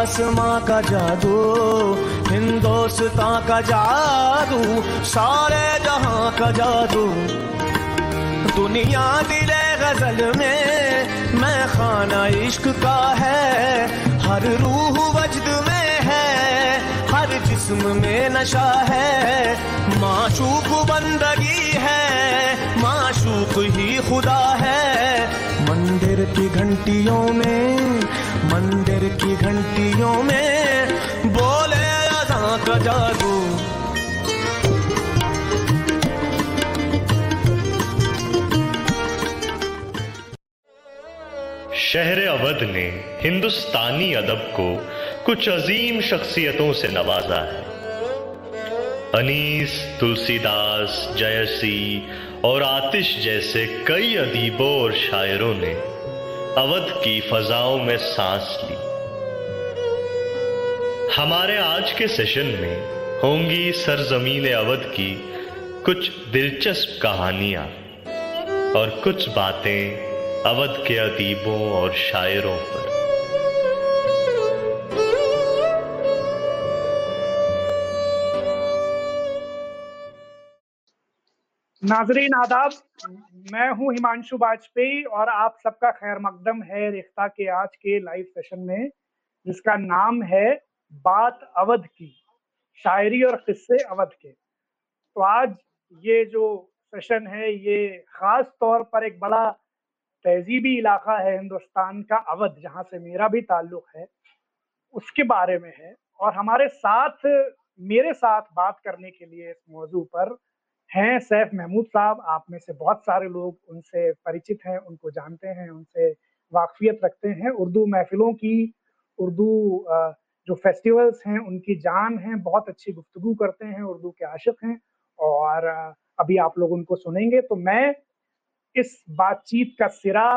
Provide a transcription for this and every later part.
आसमां का जादू, हिंदोस्तां का जादू, सारे जहाँ का जादू। दुनिया दिले गज़ल में मैं खाना इश्क का है, हर रूह वजद में है, हर जिस्म में नशा है। माशूक बंदगी है, माशूक ही खुदा है मंदिर की घंटियों में, मंदिर की घंटियों में बोले अदा का जादू। शहर अवध ने हिंदुस्तानी अदब को कुछ अजीम शख्सियतों से नवाजा है। अनीस, तुलसीदास, जयसी और आतिश जैसे कई अदीबों और शायरों ने अवध की फजाओं में सांस ली। हमारे आज के सेशन में होंगी सरजमीन अवध की कुछ दिलचस्प कहानियाँ और कुछ बातें अवध के अदीबों और शायरों पर। नाजरीन आदाब, मैं हूँ हिमांशु वाजपेयी और आप सबका खैर मकदम है रिश्ता के आज के लाइव सेशन में, जिसका नाम है बात अवध की, शायरी और किस्से अवध के। तो आज ये जो सेशन है, ये खास तौर पर एक बड़ा तहजीबी इलाका है हिंदुस्तान का अवध, जहाँ से मेरा भी ताल्लुक है, उसके बारे में है। और हमारे साथ, मेरे साथ बात करने के लिए इस मौजू पर हैं, सैफ महमूद साहब, आप में से बहुत सारे लोग उनसे परिचित हैं, उनको जानते हैं, उनसे वाकफियत रखते हैं। उर्दू महफिलों की, उर्दू जो फेस्टिवल्स हैं, उनकी जान है, बहुत अच्छी गुफ्तगु करते हैं, उर्दू के आशिक हैं। और अभी आप लोग उनको सुनेंगे तो मैं इस बातचीत का सिरा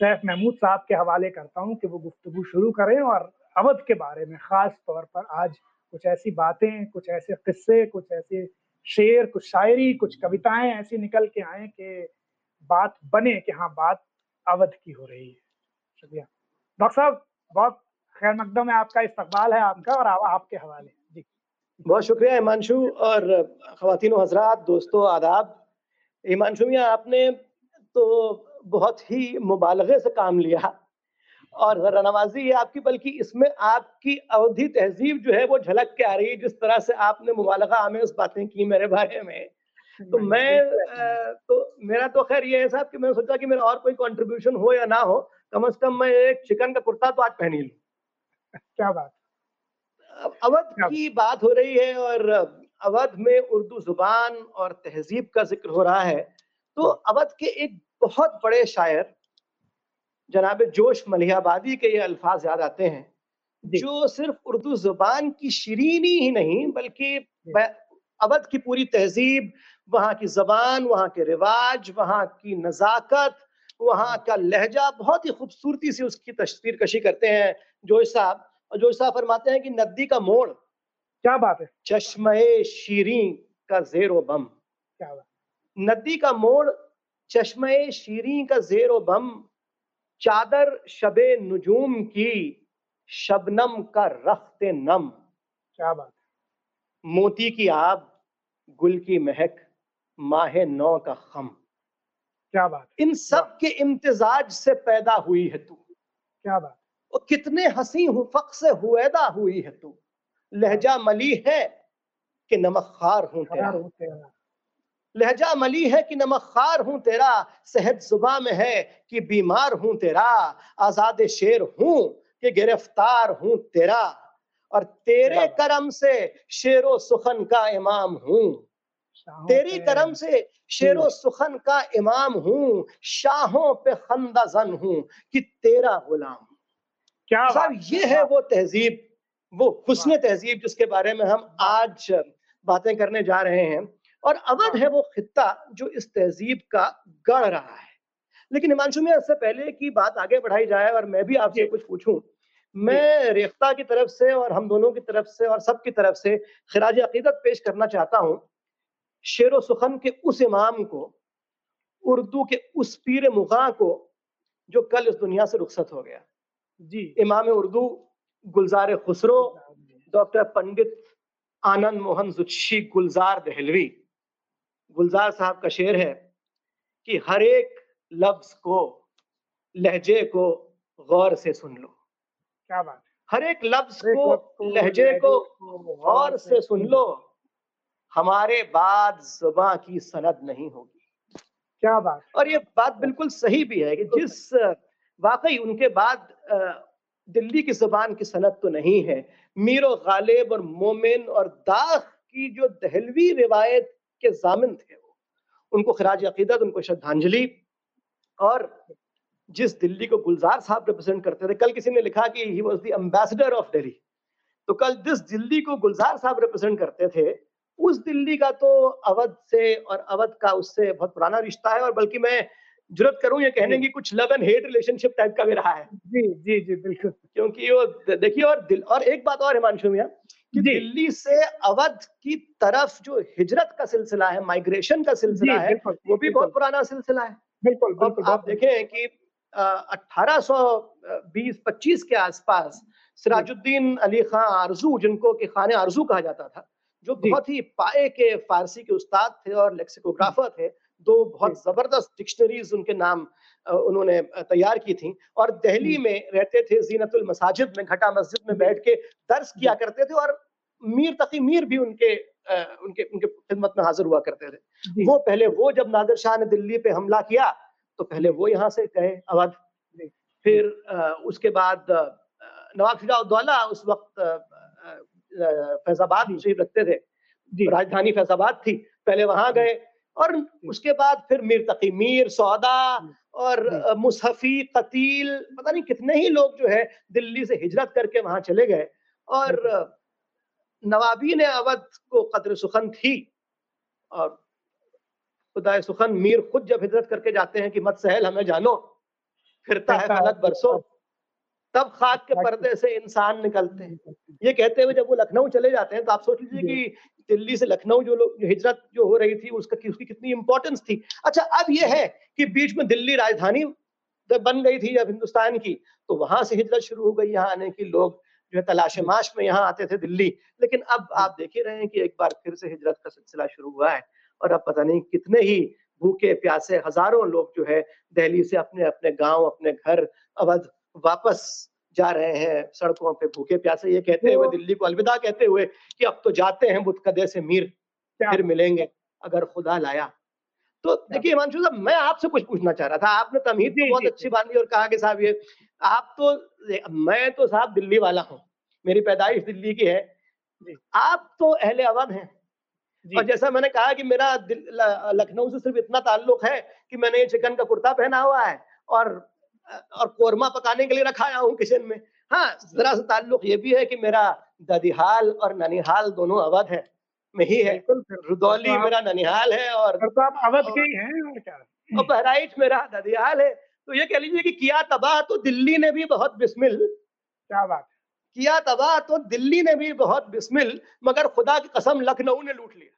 सैफ महमूद साहब के हवाले करता हूँ कि वो गुफ्तगु शुरू करें और अवध के बारे में ख़ास तौर पर आज कुछ ऐसी बातें, कुछ ऐसे किस्से, कुछ ऐसे शेर, कुछ शायरी, कुछ कविताएँ ऐसी निकल के आए कि बात बने कि हाँ बात अवध की हो रही है। शुक्रिया। डॉक्टर साहब, बहुत खैर मकदम है आपका, इस्तकबाल है आपका और आपके हवाले। जी। बहुत शुक्रिया हिमांशु और खातिन हजरात, दोस्तों, आदाब। हिमांशु मियाँ आपने तो बहुत ही मुबालगे से काम लिया। और जरा नवाजी है आपकी बल्कि इसमें आपकी अवधि तहजीब जो है वो झलक के आ रही है। जिस तरह से आपने मुबालगा उस बातें की मेरे बारे में। तो मैं तो मेरा तो खैर ये है साहब कि मैंने सोचा कि मेरा और कोई कंट्रीब्यूशन हो या ना हो कम से कम मैं एक चिकन का कुर्ता तो आज पहन ही लू। क्या बात। अवध की बात हो रही है और अवध में उर्दू ज़ुबान और तहजीब का ज़िक्र हो रहा है। तो अवध के एक बहुत बड़े शायर जनाब जोश मलिहाबादी के ये अल्फाज याद आते हैं जो। सिर्फ़ उर्दू ज़ुबान की शरीनी ही नहीं बल्कि अवध की पूरी तहजीब वहाँ की जबान वहाँ के रिवाज वहाँ की नज़ाकत वहाँ का लहजा बहुत ही खूबसूरती से उसकी तस्वीर कशी करते हैं जोश साहब। और जोश साहब फरमाते हैं कि नदी का मोड़ क्या बात है। चश्मे शीरी का जेरो बम। क्या बात नदी का मोड़ चश्मे शीरी का जेरो बम चादर शबे नजूम की शबनम का रखते नम। क्या बात मोती की आब गुल की महक माहे नौ का खम। क्या बात इन सब के इम्तिजाज से पैदा हुई है तू। क्या बात और कितने हसी फक से हुएदा हुई है तू। लहजा मली है कि नमक खार हूँ तेरा। लहजा मली है कि नमक खार हूँ तेरा सेहत जुबा में है कि बीमार हूँ तेरा आज़ाद शेर हूँ कि गिरफ़्तार हूँ तेरा और तेरे करम से शेरो सुखन का इमाम हूँ। तेरी करम से शेरो सुखन का इमाम हूँ शाहों पे खंदा जन हूँ कि तेरा गुलाम क्या साहब ये है वो तहजीब वो हुस्न तहजीब जिसके बारे में हम आज बातें करने जा रहे हैं। और अवध है वो खिता जो इस तहजीब का गढ़ रहा है। लेकिन हिमांशु में इससे पहले की बात आगे बढ़ाई जाए और मैं भी आपसे कुछ पूछूँ। मैं रेख्ता की तरफ़ से और हम दोनों की तरफ़ से और सबकी तरफ़ से खराज अकीदत पेश करना चाहता हूँ। शेर सुखन के उस इमाम को उर्दू के उस पीर मुगा को जो कल इस दुनिया से रुखसत हो गया। जी। इमाम उर्दू गुलजार खुसरो डॉक्टर पंडित आनंद मोहन जुच्छी गुलजार दहलवी। गुलजार साहब का शेर है कि हर एक लफ्ज को लहजे को गौर से सुन लो। क्या बात हर एक लफ्ज को लहजे को गौर से सुन लो। हमारे बाद जुबा की सनद नहीं होगी। क्या बात और ये बात बिल्कुल सही भी है कि जिस वाकई उनके बाद दिल्ली की ज़ुबान की सनत तो नहीं है। मीर गालिब और मोमिन और दाख की जो दहलवी रिवायत के जामिन थे वो। उनको खराज अकीदत उनको श्रद्धांजलि और जिस दिल्ली को गुलजार साहब रिप्रेजेंट करते थे कल किसी ने लिखा कि he was the ambassador of Delhi तो कल जिस दिल्ली को गुलजार साहब रिप्रेजेंट करते थे उस दिल्ली का तो अवध से और अवध का उससे बहुत पुराना रिश्ता है और बल्कि मैं ज़रूरत करूँ ये कहने की कुछ love and hate relationship type का भी रहा है। जी जी जी बिल्कुल। क्योंकि वो देखिए और दिल और एक बात और हिमांशु मिया कि दिल्ली से अवध की तरफ़ जो हिजरत का सिलसिला है माइग्रेशन का सिलसिला है वो भी बहुत पुराना सिलसिला है। बिल्कुल बिल्कुल आप देखें कि अठारह सौ बीस पच्चीस के आसपास सिराजुद्दीन अली खान आरज़ू जिनको कि खान आरज़ू कहा जाता था जो। बहुत ही पाए के फारसी के उस्ताद थे और लेक्सिकोग्राफर थे दो बहुत ज़बरदस्त डिक्शनरीज उनके नाम उन्होंने तैयार की थी और दिल्ली में रहते थे जीनतुल मसाजिद में घटा मस्जिद में बैठ के दर्ज किया करते थे और मीर तकी मीर भी उनके उनके उनके खिदमत में हाजिर हुआ करते थे। वो पहले वो जब नादिर शाह ने दिल्ली पे हमला किया तो पहले वो यहाँ से गए अवध फिर उसके बाद नवाब शिजाउद्दौला उस वक्त फैजाबाद शरीफ रखते थे। राजधानी फैजाबाद थी पहले वहाँ गए और उसके बाद फिर मीर तकी मीर सौदा और मुसहफी कतील पता नहीं कितने ही लोग जो है दिल्ली से हिजरत करके वहाँ चले गए। और नवाबी ने अवध को कदर सुखन थी और खुदा सुखन मीर खुद जब हिजरत करके जाते हैं कि मत सहल हमें जानो फिरता है फलक बरसो। तब खाक के पर्दे से इंसान निकलते हैं। ये कहते हुए जब वो लखनऊ चले जाते हैं तो आप सोच लीजिए कि दिल्ली से लखनऊ जो लोग हिजरत जो हो रही थी उसका उसकी कितनी इंपॉर्टेंस थी। अच्छा अब ये है कि बीच में दिल्ली राजधानी बन गई थी जब हिंदुस्तान की तो वहाँ से हिजरत शुरू हो गई यहाँ आने की लोग जो है तलाश माश में यहाँ आते थे दिल्ली। लेकिन अब आप देख ही रहे हैं कि एक बार फिर से हिजरत का सिलसिला शुरू हुआ है और अब पता नहीं कितने ही भूखे प्यासे हज़ारों लोग जो है दिल्ली से अपने अपने गाँव अपने घर अवध वापस जा रहे हैं सड़कों पे भूखे प्यासे। ये कहते हुए दिल्ली को अलविदा कहते हुए कि अब तो जाते हैं बुतकदे से मीर फिर मिलेंगे अगर खुदा लाया। तो देखिए हिमांशु साहब मैं आपसे कुछ पूछना चाह रहा था। आपने तमीद तो बहुत अच्छी बांधी और कहा कि साहब ये आप तो मैं तो साहब दिल्ली वाला हूँ। मेरी पैदाइश दिल्ली की है। आप तो अहले अवध हैं। और जैसा मैंने कहा कि मेरा लखनऊ से सिर्फ़ इतना ताल्लुक है कि मैंने ये चिकन का कुर्ता पहना हुआ है और और कोरमा पकाने के लिए रखा आया हूँ किचन में। हाँ जरा सा ताल्लुक ये भी है कि मेरा ददिहाल और ननिहाल दोनों अवध है में ही है। रुदौली तो मेरा ननिहाल है और तो आप अवध के ही हैं और क्या? और बहराइच मेरा ददिहाल है। तो ये कह लीजिए कि किया तबाह तो दिल्ली ने भी बहुत बिस्मिल। क्या बात किया तबाह तो दिल्ली ने भी बहुत बिस्मिल मगर खुदा की कसम लखनऊ ने लूट लिया।